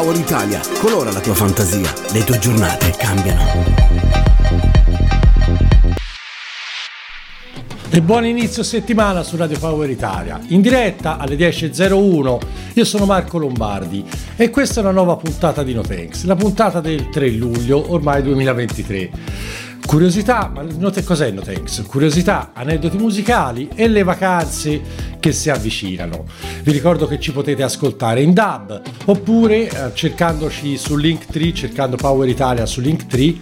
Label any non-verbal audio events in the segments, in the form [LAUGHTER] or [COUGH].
Power Italia, colora la tua fantasia, le tue giornate cambiano. E buon inizio settimana su Radio Power Italia. In diretta alle 10.01 io sono Marco Lombardi e questa è una nuova puntata di No Thanks, la puntata del 3 luglio ormai 2023. Curiosità, ma note cos'è Notex? Curiosità, aneddoti musicali e le vacanze che si avvicinano. Vi ricordo che ci potete ascoltare in DAB oppure eh, cercandoci su Linktree, cercando Power Italia su Linktree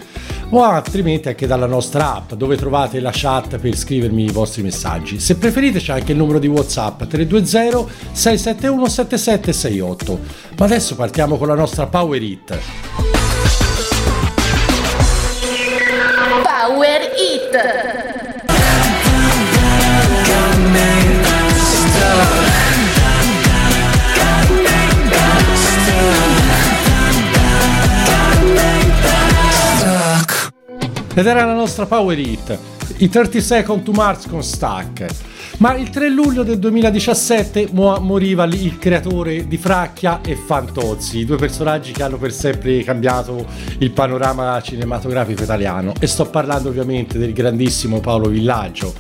o altrimenti anche dalla nostra app dove trovate la chat per scrivermi i vostri messaggi. Se preferite c'è anche il numero di WhatsApp 320 671 7768. Ma adesso partiamo con la nostra Power Hit. Power It. Ed era la nostra Power Hit, i 30 Second to Mars con Stack. Ma il 3 luglio del 2017 mu- moriva il creatore di Fracchia e Fantozzi, due personaggi che hanno per sempre cambiato il panorama cinematografico italiano. E sto parlando ovviamente del grandissimo Paolo Villaggio,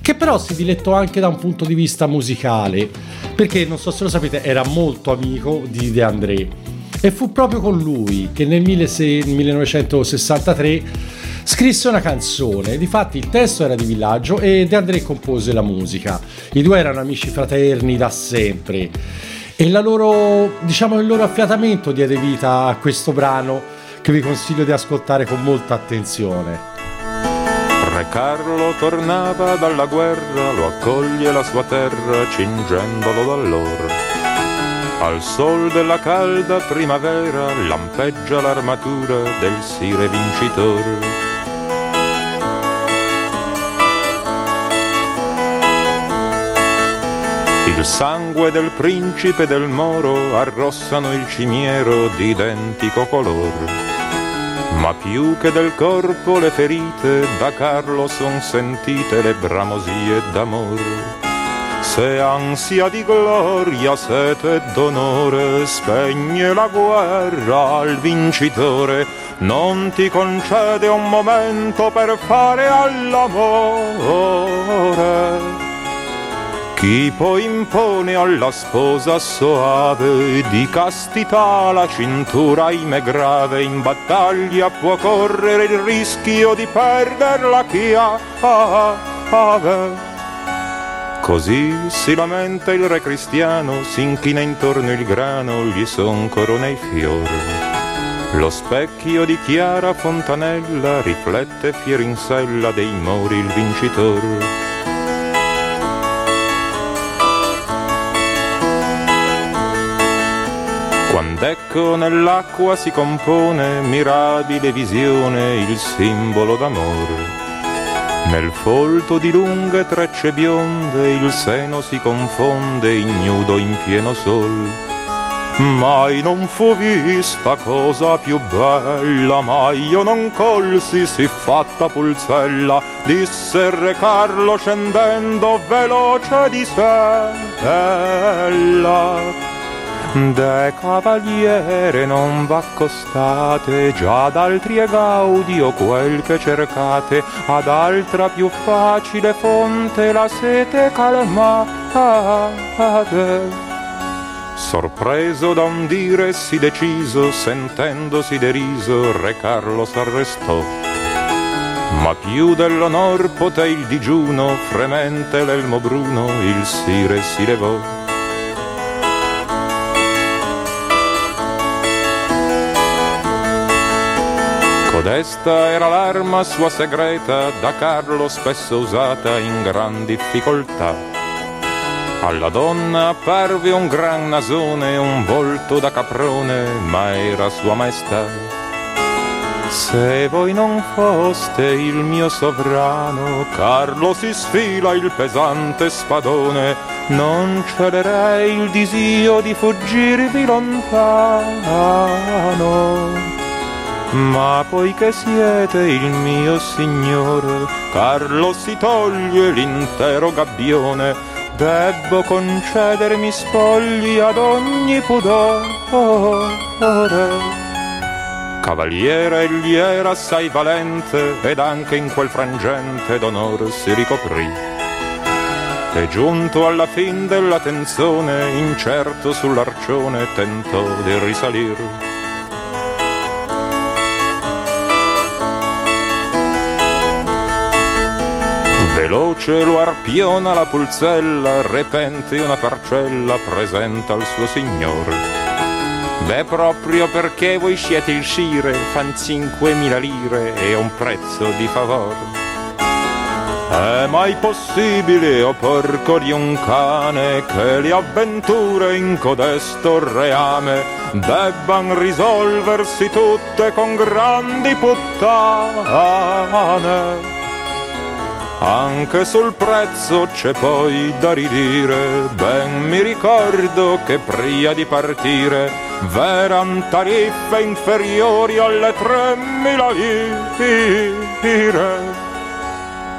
che però si dilettò anche da un punto di vista musicale, perché non so se lo sapete, era molto amico di De André. E fu proprio con lui che nel 1963 scrisse una canzone, difatti il testo era di Villaggio e De André compose la musica. I due erano amici fraterni da sempre e loro, diciamo, il loro affiatamento diede vita a questo brano che vi consiglio di ascoltare con molta attenzione. Re Carlo tornava dalla guerra, lo accoglie la sua terra cingendolo d'allora. Al sol della calda primavera lampeggia l'armatura del sire vincitore. Il sangue del principe del Moro arrossano il cimiero di identico color. Ma più che del corpo le ferite, da Carlo son sentite le bramosie d'amor. Se ansia di gloria, sete d'onore spegne la guerra al vincitore, non ti concede un momento per fare all'amore chi poi impone alla sposa soave di castità la cintura ime grave in battaglia può correre il rischio di perderla chi ha ave. Così si lamenta il re cristiano, si inchina intorno il grano, gli son corone i fiori. Lo specchio di chiara fontanella riflette fiero in sella dei mori il vincitore. Quand'ecco nell'acqua si compone mirabile visione il simbolo d'amore. Nel folto di lunghe trecce bionde il seno si confonde ignudo in pieno sol. Mai non fu vista cosa più bella, mai io non colsi si fatta pulzella, disse Re Carlo scendendo veloce di sella. De cavaliere non v'accostate, già ad altri è gaudio quel che cercate, ad altra più facile fonte la sete calmate. Sorpreso da un dire sì deciso, sentendosi deriso, Re Carlo s'arrestò. Ma più dell'onor poté il digiuno, fremente l'elmo bruno, il sire si levò Codesta era l'arma sua segreta, da Carlo spesso usata in gran difficoltà. Alla donna apparve un gran nasone, un volto da caprone, ma era sua maestà. Se voi non foste il mio sovrano, Carlo si sfila il pesante spadone, non celerei il disio di fuggirvi lontano. Ma poiché siete il mio signore, Carlo si toglie l'intero gabbione, debbo concedermi spogli ad ogni pudore. Cavaliere egli era assai valente ed anche in quel frangente d'onore si ricoprì. E giunto alla fin della tensione, incerto sull'arcione tentò di risalire Veloce lo arpiona la pulzella, repente una parcella presenta al suo signore. Beh, proprio perché voi siete il scire, fan cinquemila lire e un prezzo di favore. È mai possibile, o oh porco di un cane, che le avventure in codesto reame debban risolversi tutte con grandi puttane? Anche sul prezzo c'è poi da ridire, ben mi ricordo che prima di partire v'eran tariffe inferiori alle 3.000 lire.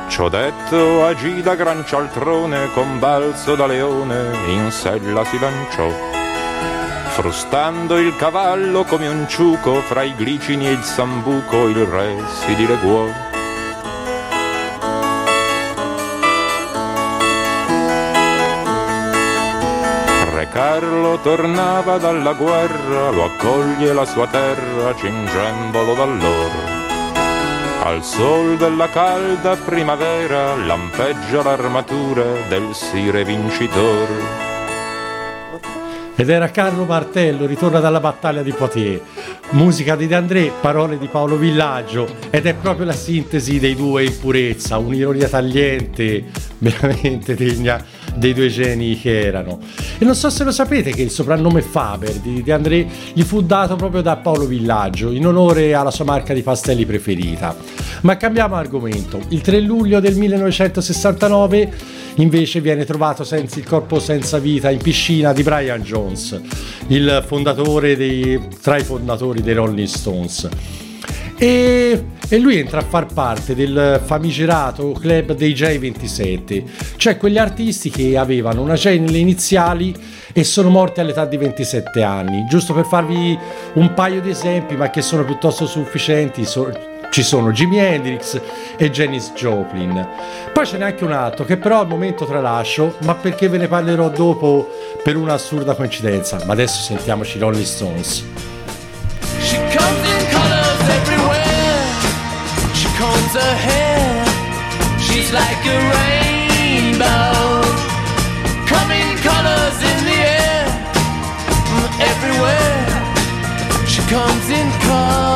Ciò detto agì da gran cialtrone con balzo da leone in sella si lanciò. Frustando il cavallo come un ciuco fra i glicini e il sambuco il re si dileguò Carlo tornava dalla guerra, lo accoglie la sua terra, cingendolo d'allora. Al sol della calda primavera lampeggia l'armatura del sire vincitore. Ed era Carlo Martello, ritorna dalla battaglia di Poitiers. Musica di De André, parole di Paolo Villaggio ed è proprio la sintesi dei due in purezza, un'ironia tagliente, veramente degna dei due geni che erano. E non so se lo sapete che il soprannome Faber di De André gli fu dato proprio da Paolo Villaggio in onore alla sua marca di pastelli preferita. Ma cambiamo argomento. Il 3 luglio del 1969 invece viene trovato senza il corpo senza vita in piscina di Brian Jones, il fondatore dei, tra i fondatori dei Rolling Stones. E, e, lui entra a far parte del famigerato club dei J27, cioè quegli artisti che avevano una J nelle iniziali e sono morti all'età di 27 anni. Giusto per farvi un paio di esempi, ma che sono piuttosto sufficienti, so, ci sono Jimi Hendrix e Janis Joplin. Poi ce n'è anche un altro che però al momento tralascio, ma perché ve ne parlerò dopo per un'assurda coincidenza. Ma adesso sentiamoci Rolling Stones. Combs her hair. She's like a rainbow, coming colors in the air, everywhere. She comes in colors.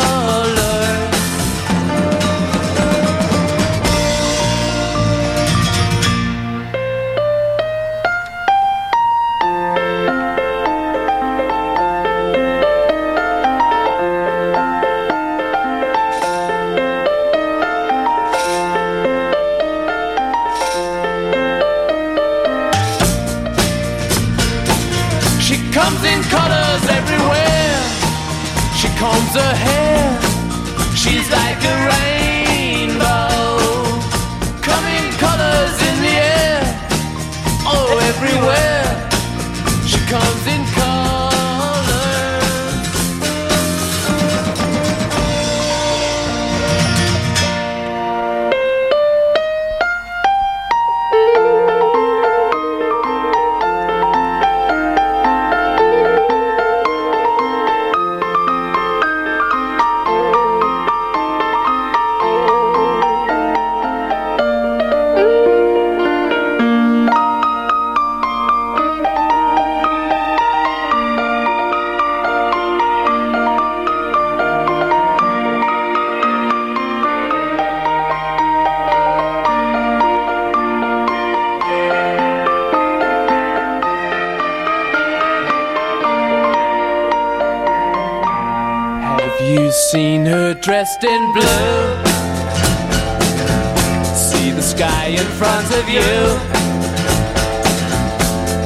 Dressed in blue. See the sky in front of you.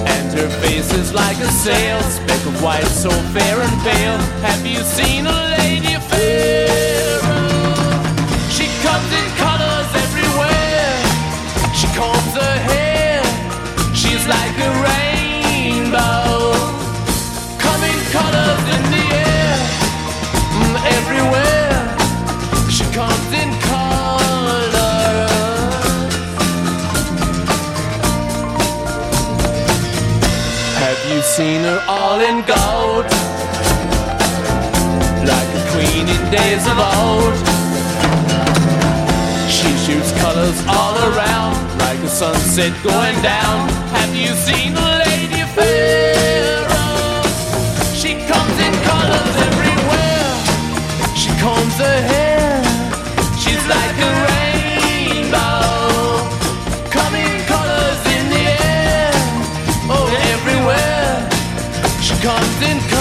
And her face is like a sail, speck of white, so fair and pale. Have you seen a lady Pharaoh? All in gold, like a queen in days of old. She shoots colors all around, like a sunset going down. Have you seen the lady Pharaoh? She comes in colors everywhere. She combs her hair. constant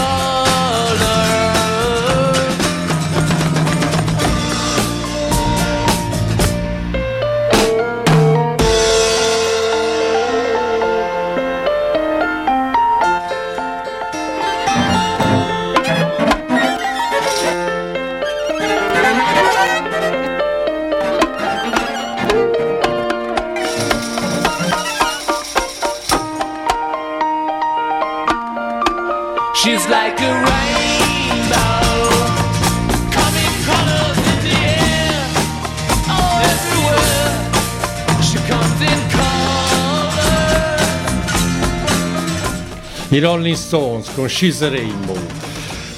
I Rolling Stones con She's a Rainbow.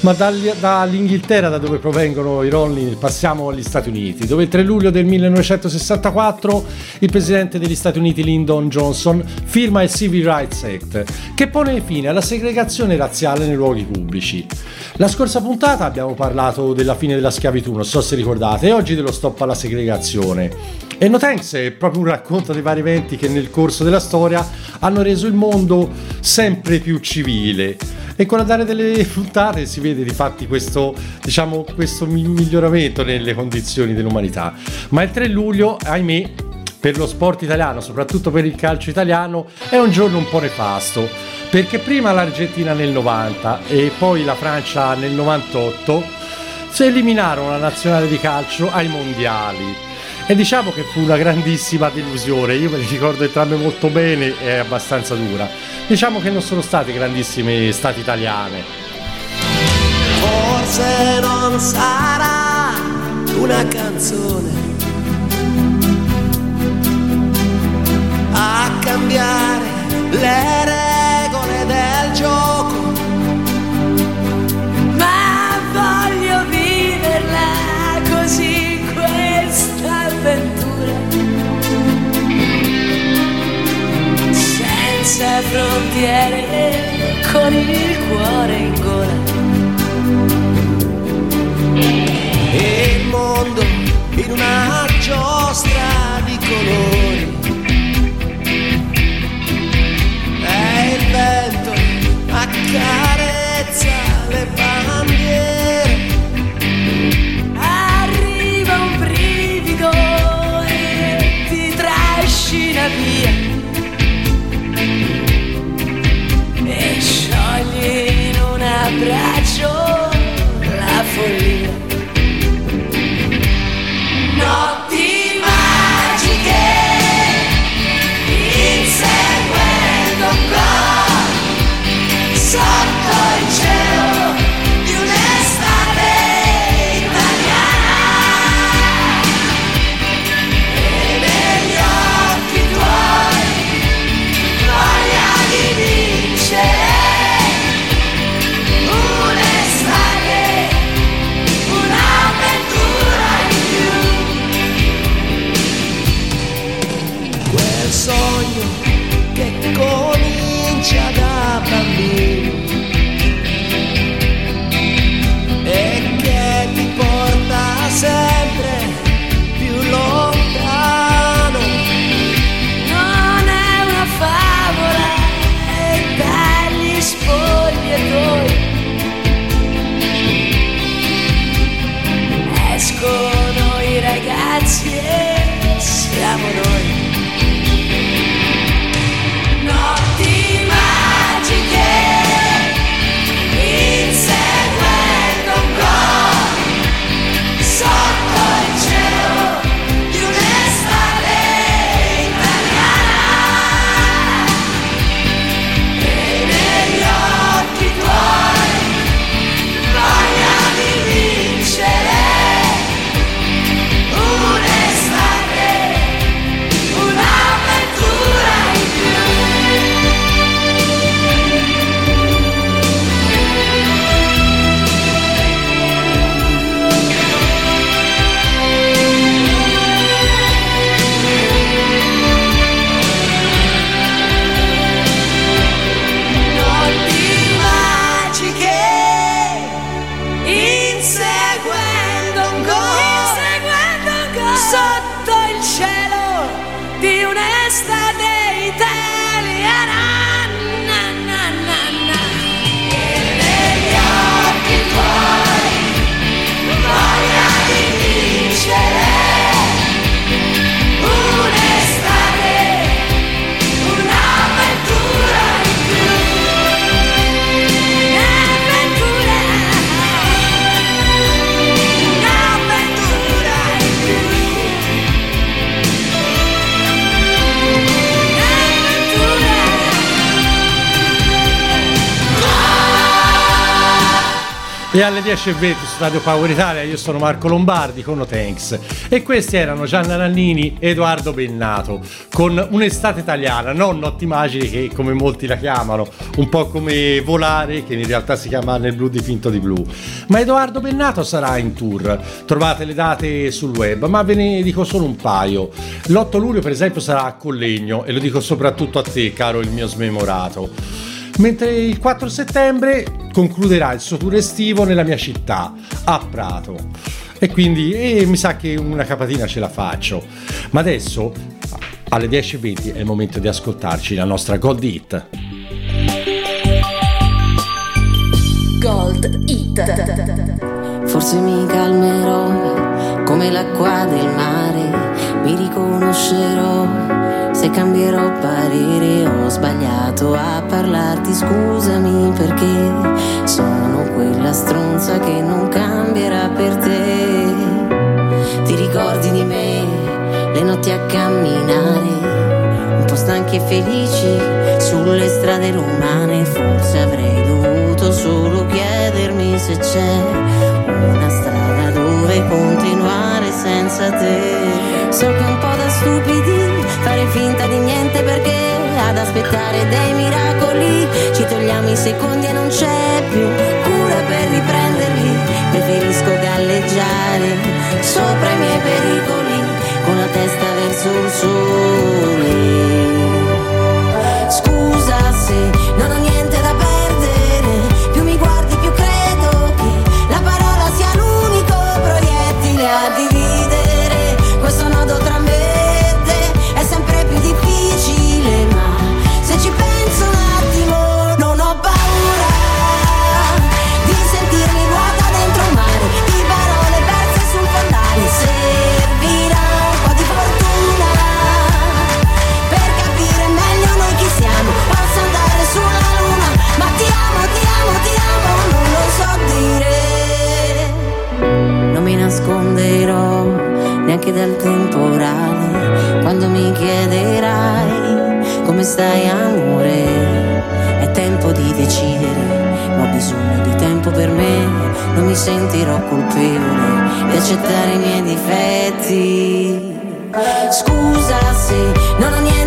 Ma dall'Inghilterra, da dove provengono i Rolling, passiamo agli Stati Uniti, dove il 3 luglio del 1964 il presidente degli Stati Uniti Lyndon Johnson firma il Civil Rights Act, che pone fine alla segregazione razziale nei luoghi pubblici. La scorsa puntata abbiamo parlato della fine della schiavitù, non so se ricordate, e oggi dello stop alla segregazione. E No Thanks è proprio un racconto dei vari eventi che nel corso della storia hanno reso il mondo sempre più civile. E con l'andare delle puntate si vede di fatti questo, diciamo, questo mi- miglioramento nelle condizioni dell'umanità. Ma il 3 luglio, ahimè, per lo sport italiano, soprattutto per il calcio italiano, è un giorno un po' nefasto. Perché prima l'Argentina nel 90 e poi la Francia nel 98 si eliminarono la nazionale di calcio ai mondiali. E diciamo che fu una grandissima delusione, io me li ricordo entrambe molto bene, è abbastanza dura. Diciamo che non sono state grandissime estate italiane. Forse non sarà una canzone Senza frontiere, con il cuore in gola. E il mondo in una E alle 10.20 su Radio Power Italia io sono Marco Lombardi con No Thanks e questi erano Gianna Nannini e Edoardo Bennato con un'estate italiana, non Notti Magiche che come molti la chiamano, un po' come Volare che in realtà si chiama Nel blu dipinto di blu. Ma Edoardo Bennato sarà in tour, trovate le date sul web, ma ve ne dico solo un paio. L'8 luglio per esempio sarà a Collegno e lo dico soprattutto a te caro il mio smemorato. Mentre il 4 settembre concluderà il suo tour estivo nella mia città, a Prato. E quindi eh, mi sa che una capatina ce la faccio. Ma adesso, alle 10.20, è il momento di ascoltarci la nostra Gold Hit. Gold Hit. Forse mi calmerò come l'acqua del mare, mi riconoscerò se cambierò parere. Ho sbagliato a parlarti, scusami perché sono quella stronza che non cambierà per te. Ti ricordi di me, le notti a camminare, un po' stanchi e felici sulle strade romane. Forse avrei dovuto solo chiedermi se c'è una strada dove continuare senza te. So che un po' da stupidi fare finta di niente perché ad aspettare dei miracoli ci togliamo i secondi e non c'è più cura per riprenderli. Preferisco galleggiare sopra i miei pericoli con la testa verso il sole. Neanche dal temporale quando mi chiederai come stai amore. È tempo di decidere, ma ho bisogno di tempo per me. Non mi sentirò colpevole di accettare i miei difetti. Scusa se non ho niente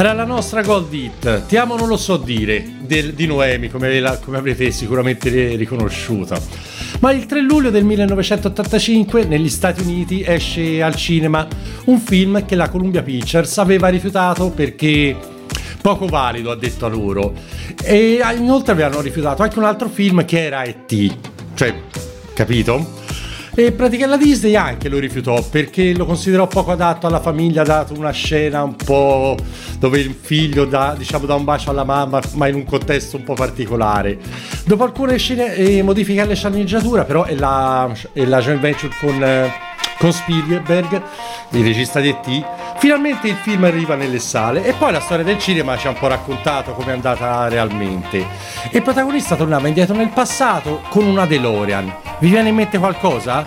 Era la nostra Gold Hit, Ti amo non lo so dire, del- di Noemi, come, la- come avrete sicuramente ri- riconosciuto. Ma il 3 luglio del 1985 negli Stati Uniti esce al cinema un film che la Columbia Pictures aveva rifiutato perché poco valido, ha detto a loro. E inoltre avevano rifiutato anche un altro film che era E.T., cioè, capito? E praticamente la Disney anche lo rifiutò perché lo considerò poco adatto alla famiglia, dato una scena un po' dove il figlio dà, diciamo, dà un bacio alla mamma, ma in un contesto un po' particolare. Dopo alcune scene, eh, modifiche alle sceneggiatura, però è la, la joint venture con, eh, con Spielberg, il regista di E.T., Finalmente il film arriva nelle sale e poi la storia del cinema ci ha un po' raccontato come è andata realmente. Il protagonista tornava indietro nel passato con una DeLorean. Vi viene in mente qualcosa?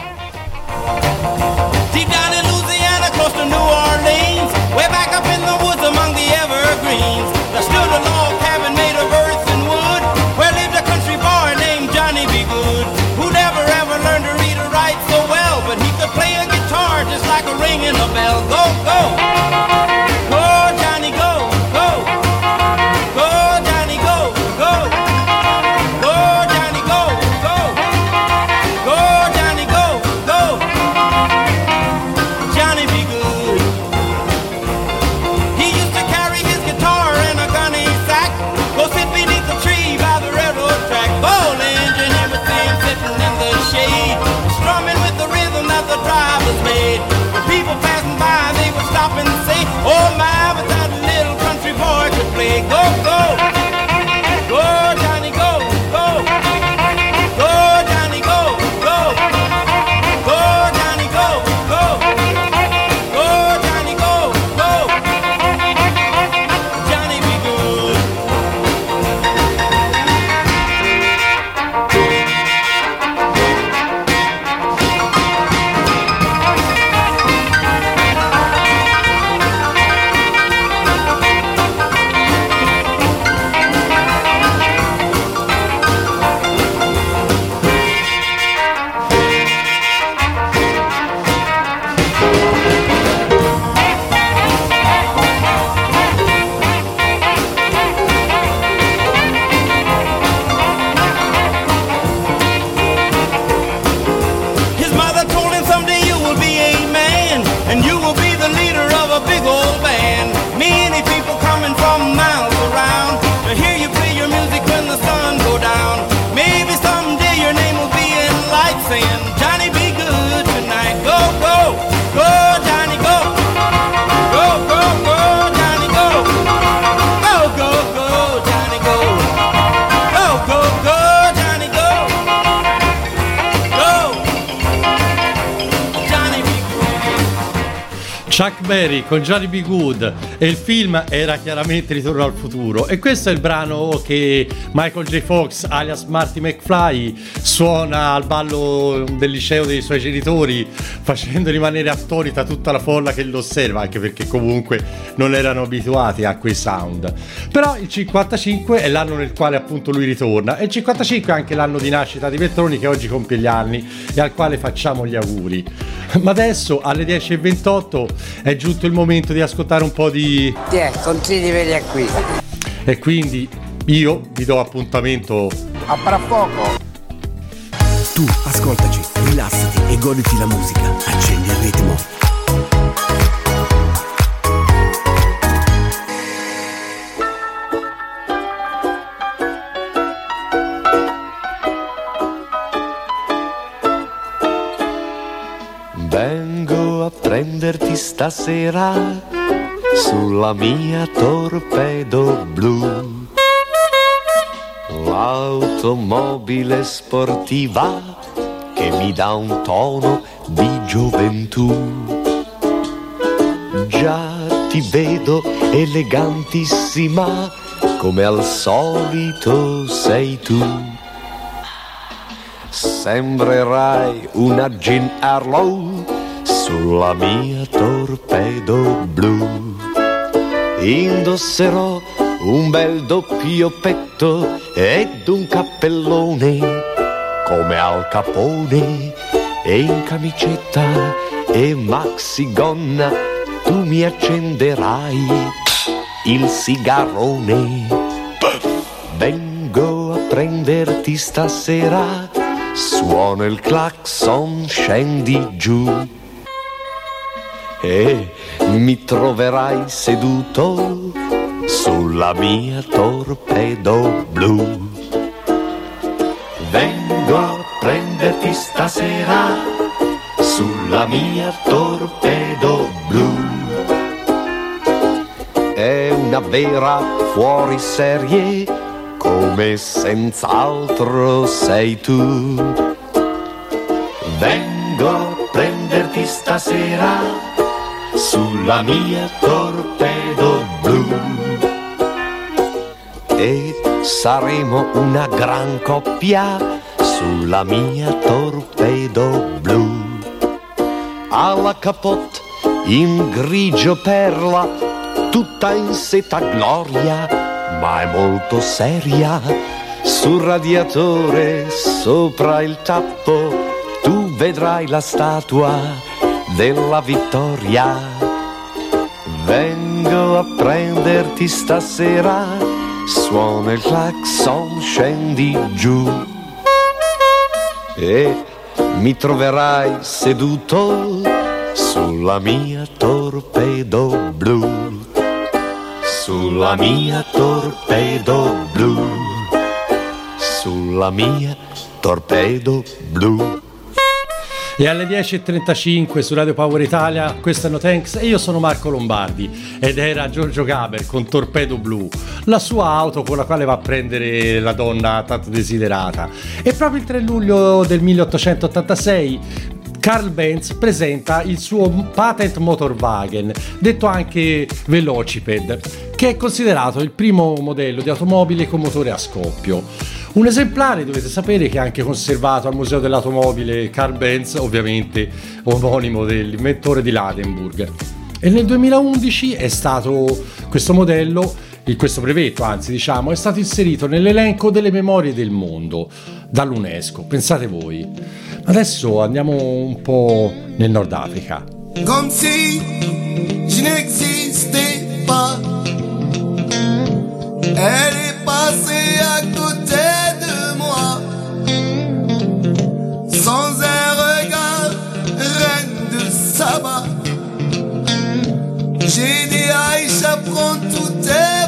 Chuck Berry con Johnny B. Good. E il film era chiaramente Ritorno al futuro. E questo è il brano che Michael J. Fox alias Marty McFly suona al ballo del liceo dei suoi genitori facendo rimanere attonita tutta la folla che lo osserva anche perché comunque non erano abituati a quei sound. Però il 55 è l'anno nel quale appunto lui ritorna. E il 55 è anche l'anno di nascita di Petroni che oggi compie gli anni e al quale facciamo gli auguri. Ma adesso alle 10.28 è giunto il momento di ascoltare un po' di Ti è, consigli vedi qui. e quindi io vi do appuntamento A fra poco. Tu ascoltaci, rilassati e goditi la musica. Accendi il ritmo. Prenderti stasera sulla mia torpedo blu. L'automobile sportiva che mi dà un tono di gioventù. Già ti vedo elegantissima come al solito sei tu. Sembrerai una Jean Harlow sulla mia torpedo blu. Indosserò un bel doppio petto ed un cappellone come al capone e in camicetta e maxi gonna tu mi accenderai il sigarone. Vengo a prenderti stasera, suona il clacson, scendi giù. E mi troverai seduto sulla mia torpedo blu. Vengo a prenderti stasera sulla mia torpedo blu. È una vera fuoriserie come senz'altro sei tu. Vengo a prenderti stasera sulla mia torpedo blu. E saremo una gran coppia sulla mia torpedo blu. Alla capote in grigio perla, tutta in seta gloria, ma è molto seria. Sul radiatore, sopra il tappo, tu vedrai la statua della vittoria. Vengo a prenderti stasera, suona il clacson, scendi giù. E mi troverai seduto sulla mia torpedo blu. Sulla mia torpedo blu. Sulla mia torpedo blu. E alle 10.35 su Radio Power Italia, questo è No Thanks e io sono Marco Lombardi ed era Giorgio Gaber con Torpedo Blu, la sua auto con la quale va a prendere la donna tanto desiderata. E proprio il 3 luglio del 1886 Carl Benz presenta il suo patent Motorwagen, detto anche Velociped, che è considerato il primo modello di automobile con motore a scoppio. Un esemplare dovete sapere che è anche conservato al Museo dell'Automobile Carl Benz, ovviamente omonimo dell'inventore di Ladenburg. E nel 2011 è stato questo modello, questo brevetto anzi diciamo, è stato inserito nell'elenco delle memorie del mondo dall'UNESCO, pensate voi. Adesso andiamo un po' nel Nord Africa. Comme si je n'existais pas. Elle est passée à côté de moi. Sans un regard, reine de Saba. J'ai dit Aïcha, prends tout est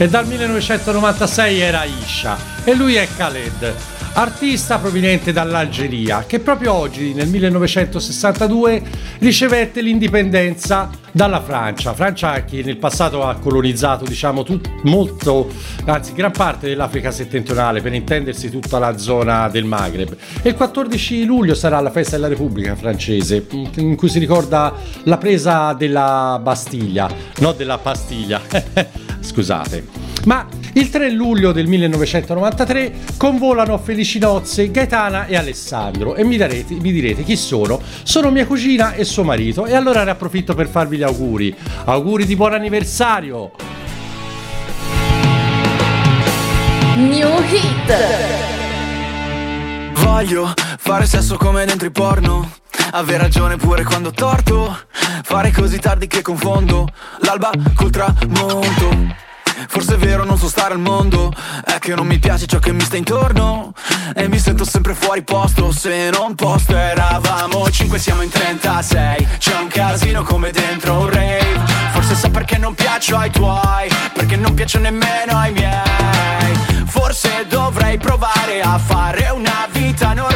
E dal 1996 era Isha. E lui è Khaled, artista proveniente dall'Algeria che proprio oggi nel 1962 ricevette l'indipendenza dalla Francia, Francia che nel passato ha colonizzato diciamo tut- molto, anzi gran parte dell'Africa settentrionale per intendersi tutta la zona del Maghreb. E il 14 luglio sarà la festa della Repubblica francese in cui si ricorda la presa della Bastiglia, no della pastiglia, [LAUGHS] scusate. Ma il 3 luglio del 1993 convolano a Felici Nozze Gaetana e Alessandro e mi, darete, mi direte chi sono? Sono mia cugina e suo marito e allora ne approfitto per farvi gli auguri. Auguri di buon anniversario! New Hit. Voglio fare sesso come dentro i porno Aver ragione pure quando ho torto Fare così tardi che confondo L'alba col tramonto Forse è vero non so stare al mondo È che non mi piace ciò che mi sta intorno E mi sento sempre fuori posto Se non posto eravamo 5 siamo in 36 C'è un casino come dentro un rave Forse sa perché non piaccio ai tuoi Perché non piaccio nemmeno ai miei Forse dovrei provare a fare una vita normale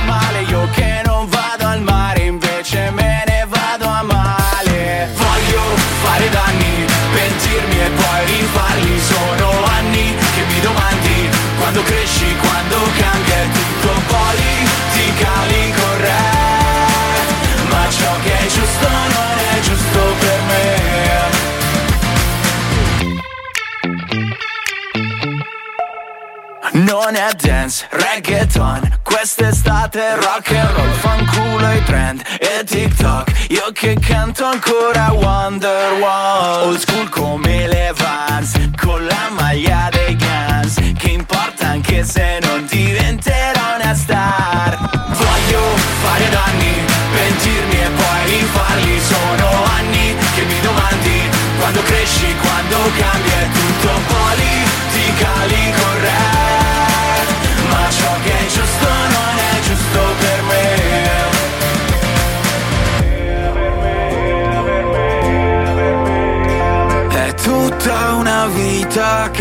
È dance, reggaeton Quest'estate rock and roll Fanculo i trend e TikTok. Io che canto ancora Wonderwall Old school come le Vans Con la maglia dei Guns Che importa anche se non diventerò una star. Voglio fare danni Pentirmi e poi rifarli. Sono anni che mi domandi Quando cresci, quando cambia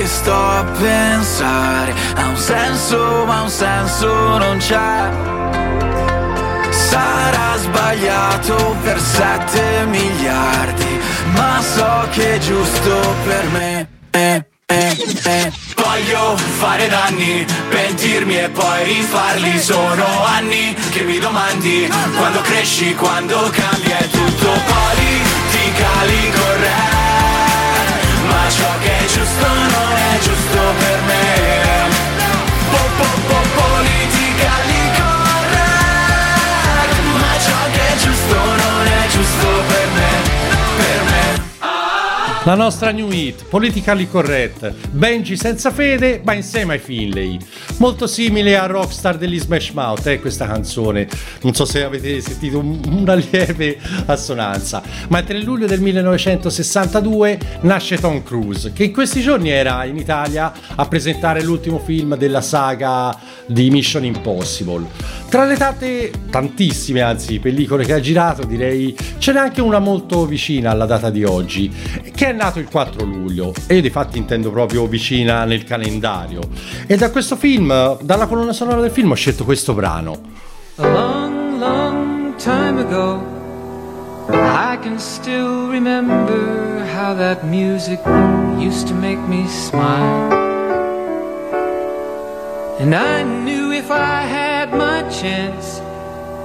che sto a pensare. Ha un senso ma un senso non c'è. Sarà sbagliato per 7 miliardi Ma so che è giusto per me. Eh, eh, eh. Voglio fare danni, pentirmi e poi rifarli. Sono anni che mi domandi Quando cresci, quando cambia È tutto Ma ciò non è giusto per La nostra new hit, politically correct, Benji senza fede ma insieme ai Finlay. Molto simile a Rockstar degli Smash Mouth, eh, questa canzone. Non so se avete sentito un- una lieve assonanza. Ma il 3 luglio del 1962 nasce Tom Cruise, che in questi giorni era in Italia a presentare l'ultimo film della saga di Mission Impossible. Tra le tante, tantissime anzi, pellicole che ha girato, direi ce n'è anche una molto vicina alla data di oggi, che è nato il 4 luglio e di fatti intendo proprio vicina nel calendario. E da questo film, dalla colonna sonora del film, ho scelto questo brano. A long, long time ago, I can still remember how that music used to make me smile. And I knew if I had my chance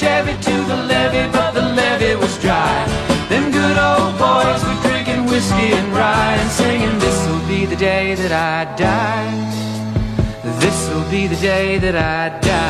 Chevy to the levee, but the levee was dry. Them good old boys were drinking whiskey and rye and singing, This'll be the day that I die. This'll be the day that I die.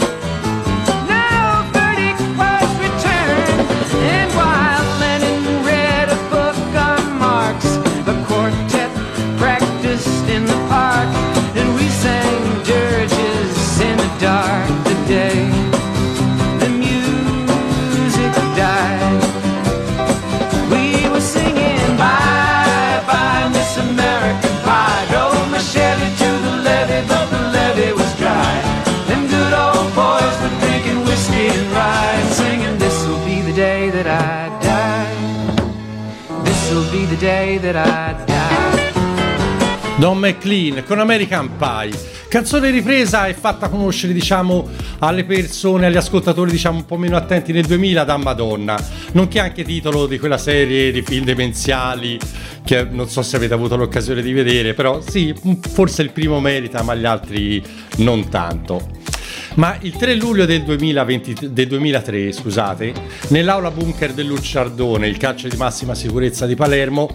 This'll be the day that I die. Don McLean con American Pie. Canzone ripresa e fatta conoscere, diciamo, alle persone, agli ascoltatori, diciamo, un po' meno attenti nel 2000 da Madonna, nonché anche titolo di quella serie di film demenziali che non so se avete avuto l'occasione di vedere, però sì, forse il primo merita, ma gli altri non tanto. Ma il 3 luglio del, 2020 del 2003, scusate, nell'aula bunker del Lucciardone, il carcere di massima sicurezza di Palermo,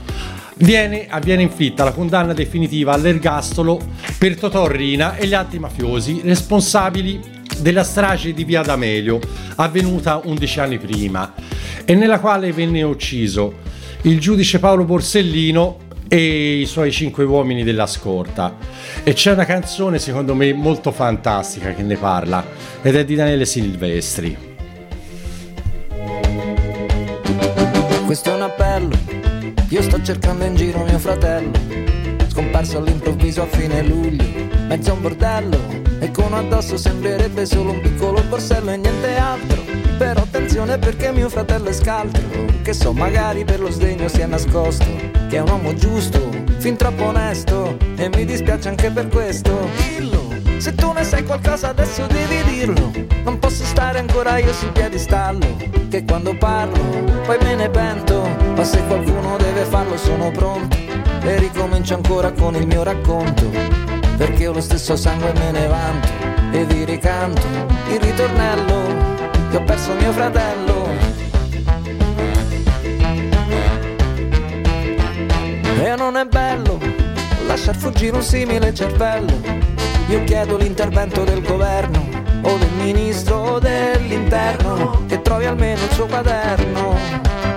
viene, avviene inflitta la condanna definitiva all'ergastolo per Totò Rina e gli altri mafiosi responsabili della strage di Via D'Amelio, avvenuta 11 anni prima, e nella quale venne ucciso il giudice Paolo Borsellino e i suoi cinque uomini della scorta. E c'è una canzone secondo me molto fantastica che ne parla ed è di Daniele Silvestri. Questo è un appello, io sto cercando in giro mio fratello, scomparso all'improvviso a fine luglio, mezzo a un bordello, e con addosso sembrerebbe solo un piccolo borsello e niente altro. Però attenzione perché mio fratello è scaltro, che so magari per lo sdegno si è nascosto, che è un uomo giusto, fin troppo onesto e mi dispiace anche per questo. Dillo, se tu ne sai qualcosa adesso devi dirlo. Non posso stare ancora io sul piedistallo, che quando parlo poi me ne pento, ma se qualcuno deve farlo sono pronto e ricomincio ancora con il mio racconto, perché ho lo stesso sangue e me ne vanto e vi ricanto il ritornello che ho perso mio fratello. E non è bello lasciar fuggire un simile cervello. Io chiedo l'intervento del governo o del ministro dell'interno che trovi almeno il suo quaderno.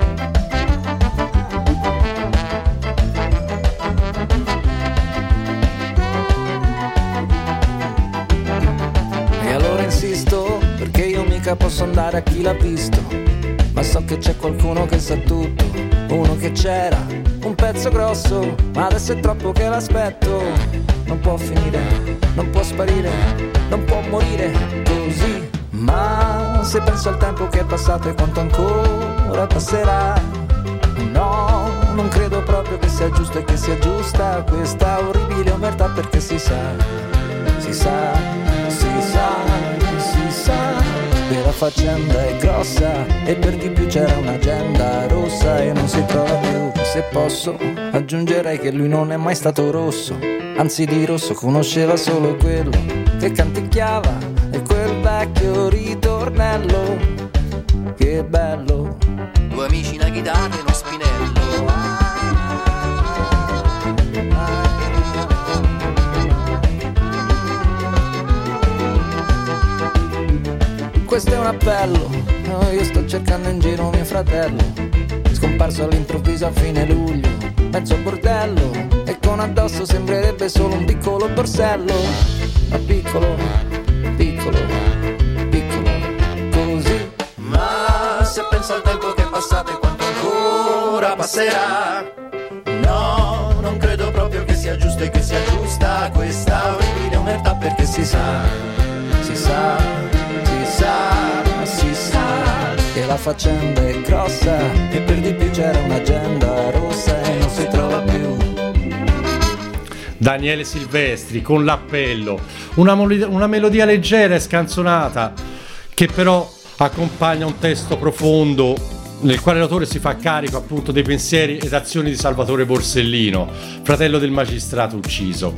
Mica posso andare a chi l'ha visto, ma so che c'è qualcuno che sa tutto, uno che c'era, un pezzo grosso, ma adesso è troppo che l'aspetto. Non può finire, non può sparire, non può morire così. Ma se penso al tempo che è passato e quanto ancora passerà, no, non credo proprio che sia giusto e che sia giusta questa orribile omertà perché si sa, si sa, si sa, si sa che la faccenda è grossa e per di più c'era un'agenda rossa e non si trova più. Se posso aggiungerei che lui non è mai stato rosso, anzi di rosso conosceva solo quello che canticchiava e quel vecchio ritornello. Che bello. Due amici, una chitarra Questo è un appello, no, io sto cercando in giro mio fratello, scomparso all'improvviso a fine luglio, mezzo bordello, e con addosso sembrerebbe solo un piccolo borsello, ma piccolo, piccolo, piccolo, così. Ma se penso al tempo che è passato e quanto ancora passerà, no, non credo proprio che sia giusto e che sia giusta questa orribile omertà perché si sa, si sa che la faccenda è grossa e per di più c'era un'agenda rossa e non si trova più. Daniele Silvestri con l'appello, una, mol- una melodia leggera e scanzonata che però accompagna un testo profondo nel quale l'autore si fa carico appunto dei pensieri ed azioni di Salvatore Borsellino, fratello del magistrato ucciso.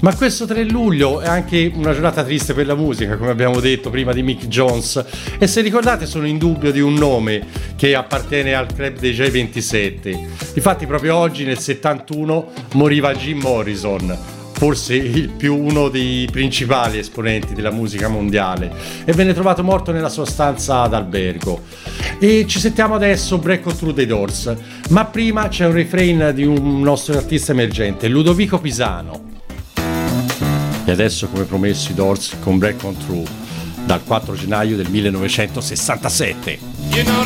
Ma questo 3 luglio è anche una giornata triste per la musica, come abbiamo detto prima di Mick Jones, e se ricordate sono in dubbio di un nome che appartiene al club dei J27. Infatti proprio oggi nel 71 moriva Jim Morrison, forse più uno dei principali esponenti della musica mondiale e venne trovato morto nella sua stanza d'albergo. E ci sentiamo adesso Break Through the Doors, ma prima c'è un refrain di un nostro artista emergente, Ludovico Pisano. E adesso come promesso i Doors con Break On Through dal 4 gennaio del 1967. You know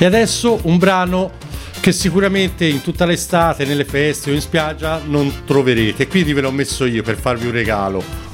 E adesso un brano che sicuramente in tutta l'estate, nelle feste o in spiaggia non troverete, quindi ve l'ho messo io per farvi un regalo.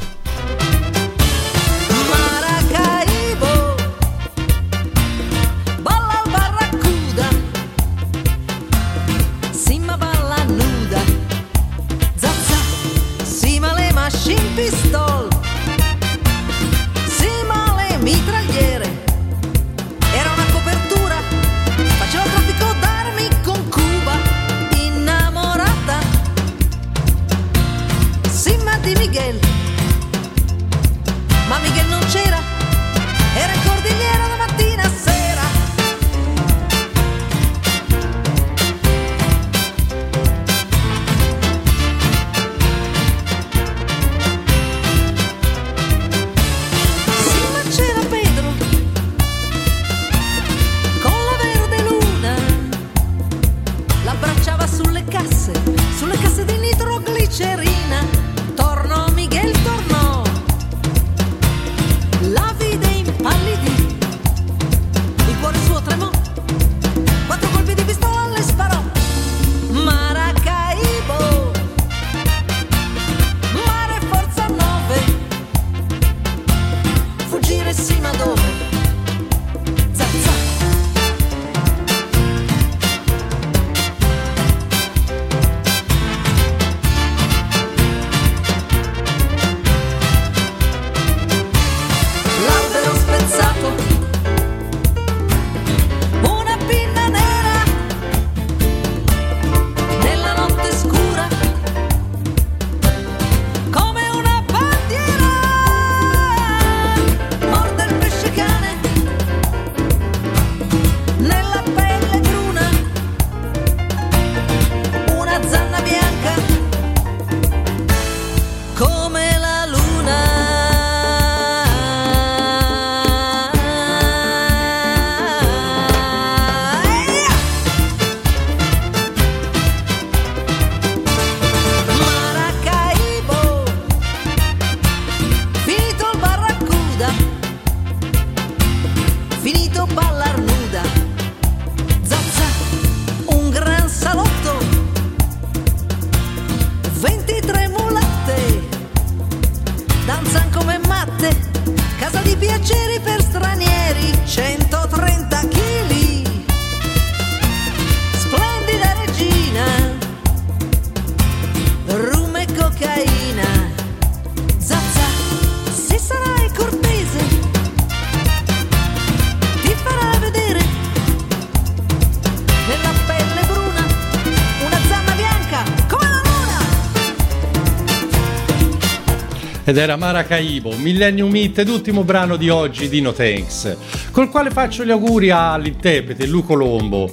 Ed era Maracaibo, Millennium Hit ed ultimo brano di oggi di No Thanks, col quale faccio gli auguri all'interprete Luco Lombo.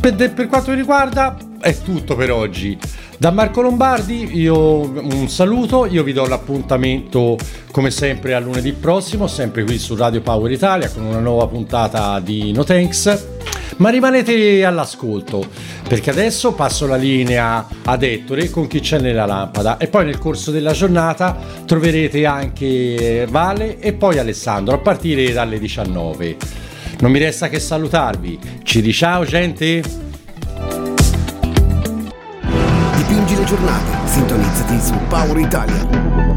Per, per quanto mi riguarda è tutto per oggi. Da Marco Lombardi io un saluto, io vi do l'appuntamento come sempre a lunedì prossimo, sempre qui su Radio Power Italia con una nuova puntata di No Thanks. Ma rimanete all'ascolto perché adesso passo la linea ad Ettore con chi c'è nella lampada e poi nel corso della giornata troverete anche Vale e poi Alessandro a partire dalle 19. Non mi resta che salutarvi. Ci diciao gente! Dipingi le giornate, sintonizzati su Power Italia.